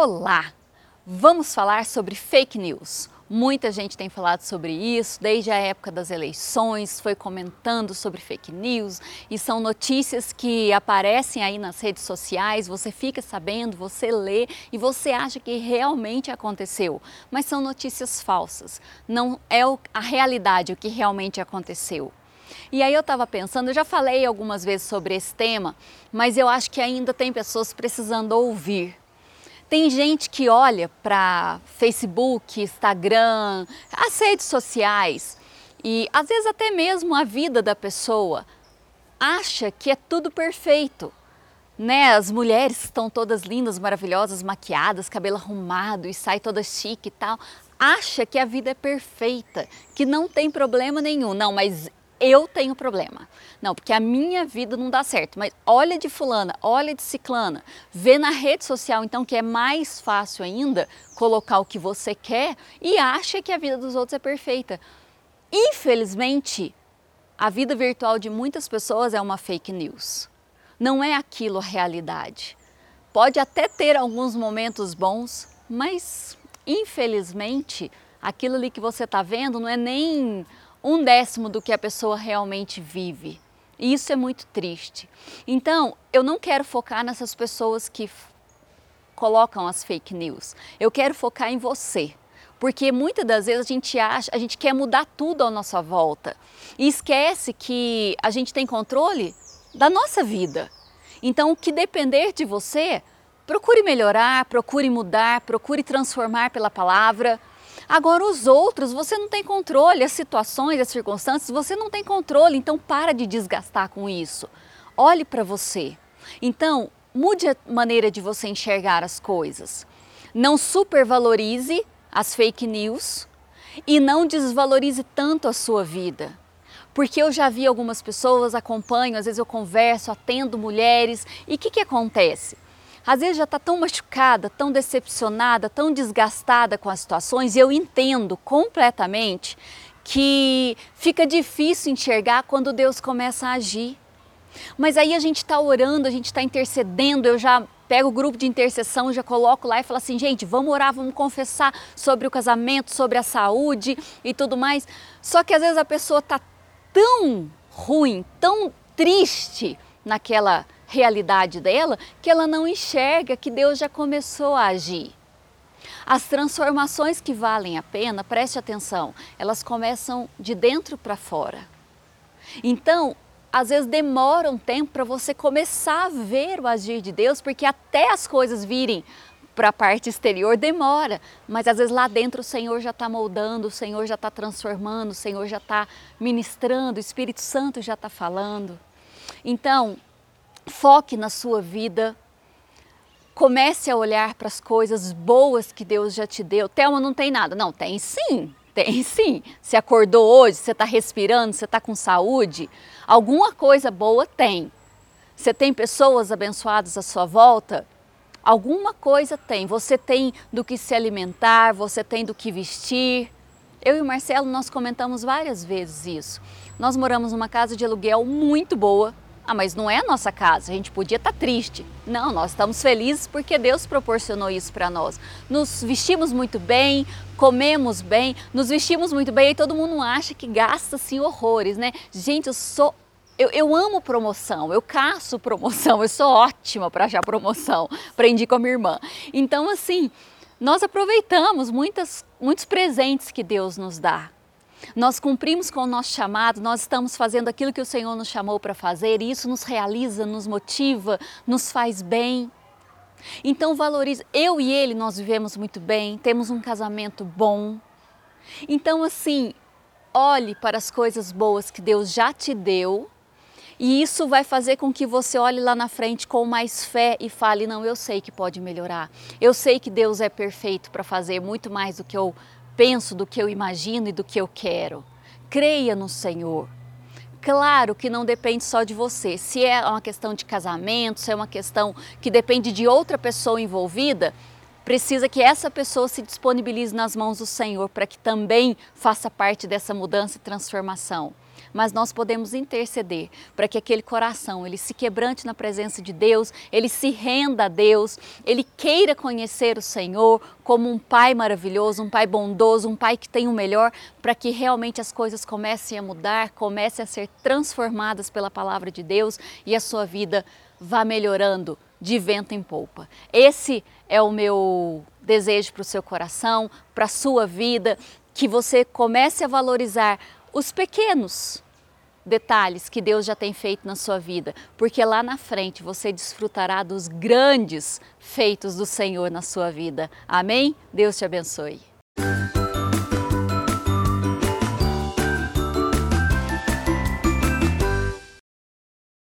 Olá! Vamos falar sobre fake news. Muita gente tem falado sobre isso desde a época das eleições, foi comentando sobre fake news e são notícias que aparecem aí nas redes sociais, você fica sabendo, você lê e você acha que realmente aconteceu, mas são notícias falsas, não é a realidade o que realmente aconteceu. E aí eu estava pensando, eu já falei algumas vezes sobre esse tema, mas eu acho que ainda tem pessoas precisando ouvir. Tem gente que olha para Facebook, Instagram, as redes sociais e às vezes até mesmo a vida da pessoa acha que é tudo perfeito. Né? As mulheres estão todas lindas, maravilhosas, maquiadas, cabelo arrumado e sai toda chique e tal. Acha que a vida é perfeita, que não tem problema nenhum. Não, mas eu tenho problema. Não, porque a minha vida não dá certo. Mas olha de fulana, olha de ciclana, vê na rede social então que é mais fácil ainda colocar o que você quer e acha que a vida dos outros é perfeita. Infelizmente, a vida virtual de muitas pessoas é uma fake news. Não é aquilo a realidade. Pode até ter alguns momentos bons, mas infelizmente aquilo ali que você está vendo não é nem um décimo do que a pessoa realmente vive. E isso é muito triste. Então, eu não quero focar nessas pessoas que colocam as fake news. Eu quero focar em você. Porque muitas das vezes a gente acha, a gente quer mudar tudo à nossa volta e esquece que a gente tem controle da nossa vida. Então, o que depender de você, procure melhorar, procure mudar, procure transformar pela palavra, Agora, os outros, você não tem controle, as situações, as circunstâncias, você não tem controle, então para de desgastar com isso. Olhe para você. Então, mude a maneira de você enxergar as coisas. Não supervalorize as fake news e não desvalorize tanto a sua vida. Porque eu já vi algumas pessoas, acompanho, às vezes eu converso, atendo mulheres e o que, que acontece? Às vezes já está tão machucada, tão decepcionada, tão desgastada com as situações, e eu entendo completamente que fica difícil enxergar quando Deus começa a agir. Mas aí a gente está orando, a gente está intercedendo, eu já pego o grupo de intercessão, já coloco lá e falo assim, gente, vamos orar, vamos confessar sobre o casamento, sobre a saúde e tudo mais. Só que às vezes a pessoa está tão ruim, tão triste naquela realidade dela que ela não enxerga que Deus já começou a agir. As transformações que valem a pena, preste atenção, elas começam de dentro para fora. Então, às vezes demora um tempo para você começar a ver o agir de Deus, porque até as coisas virem para a parte exterior demora, mas às vezes lá dentro o Senhor já está moldando, o Senhor já está transformando, o Senhor já está ministrando, o Espírito Santo já está falando. Então, Foque na sua vida. Comece a olhar para as coisas boas que Deus já te deu. Thelma, não tem nada. Não, tem sim, tem sim. Você acordou hoje, você está respirando, você está com saúde. Alguma coisa boa tem. Você tem pessoas abençoadas à sua volta? Alguma coisa tem. Você tem do que se alimentar, você tem do que vestir. Eu e o Marcelo, nós comentamos várias vezes isso. Nós moramos numa casa de aluguel muito boa, ah, mas não é a nossa casa, a gente podia estar tá triste. Não, nós estamos felizes porque Deus proporcionou isso para nós. Nos vestimos muito bem, comemos bem, nos vestimos muito bem e todo mundo acha que gasta assim horrores, né? Gente, eu sou eu, eu, amo promoção, eu caço promoção, eu sou ótima para achar promoção, aprendi com a minha irmã. Então, assim, nós aproveitamos muitas, muitos presentes que Deus nos dá. Nós cumprimos com o nosso chamado, nós estamos fazendo aquilo que o Senhor nos chamou para fazer e isso nos realiza, nos motiva, nos faz bem. Então valorize. Eu e ele nós vivemos muito bem, temos um casamento bom. Então assim, olhe para as coisas boas que Deus já te deu e isso vai fazer com que você olhe lá na frente com mais fé e fale: não, eu sei que pode melhorar. Eu sei que Deus é perfeito para fazer muito mais do que eu penso, do que eu imagino e do que eu quero. Creia no Senhor. Claro que não depende só de você. Se é uma questão de casamento, se é uma questão que depende de outra pessoa envolvida, precisa que essa pessoa se disponibilize nas mãos do Senhor para que também faça parte dessa mudança e transformação. mas nós podemos interceder para que aquele coração ele se quebrante na presença de Deus, ele se renda a Deus, ele queira conhecer o Senhor como um pai maravilhoso, um pai bondoso, um pai que tem o melhor, para que realmente as coisas comecem a mudar, comecem a ser transformadas pela palavra de Deus e a sua vida vá melhorando de vento em polpa. Esse é o meu desejo para o seu coração, para a sua vida, que você comece a valorizar os pequenos detalhes que Deus já tem feito na sua vida, porque lá na frente você desfrutará dos grandes feitos do Senhor na sua vida. Amém? Deus te abençoe.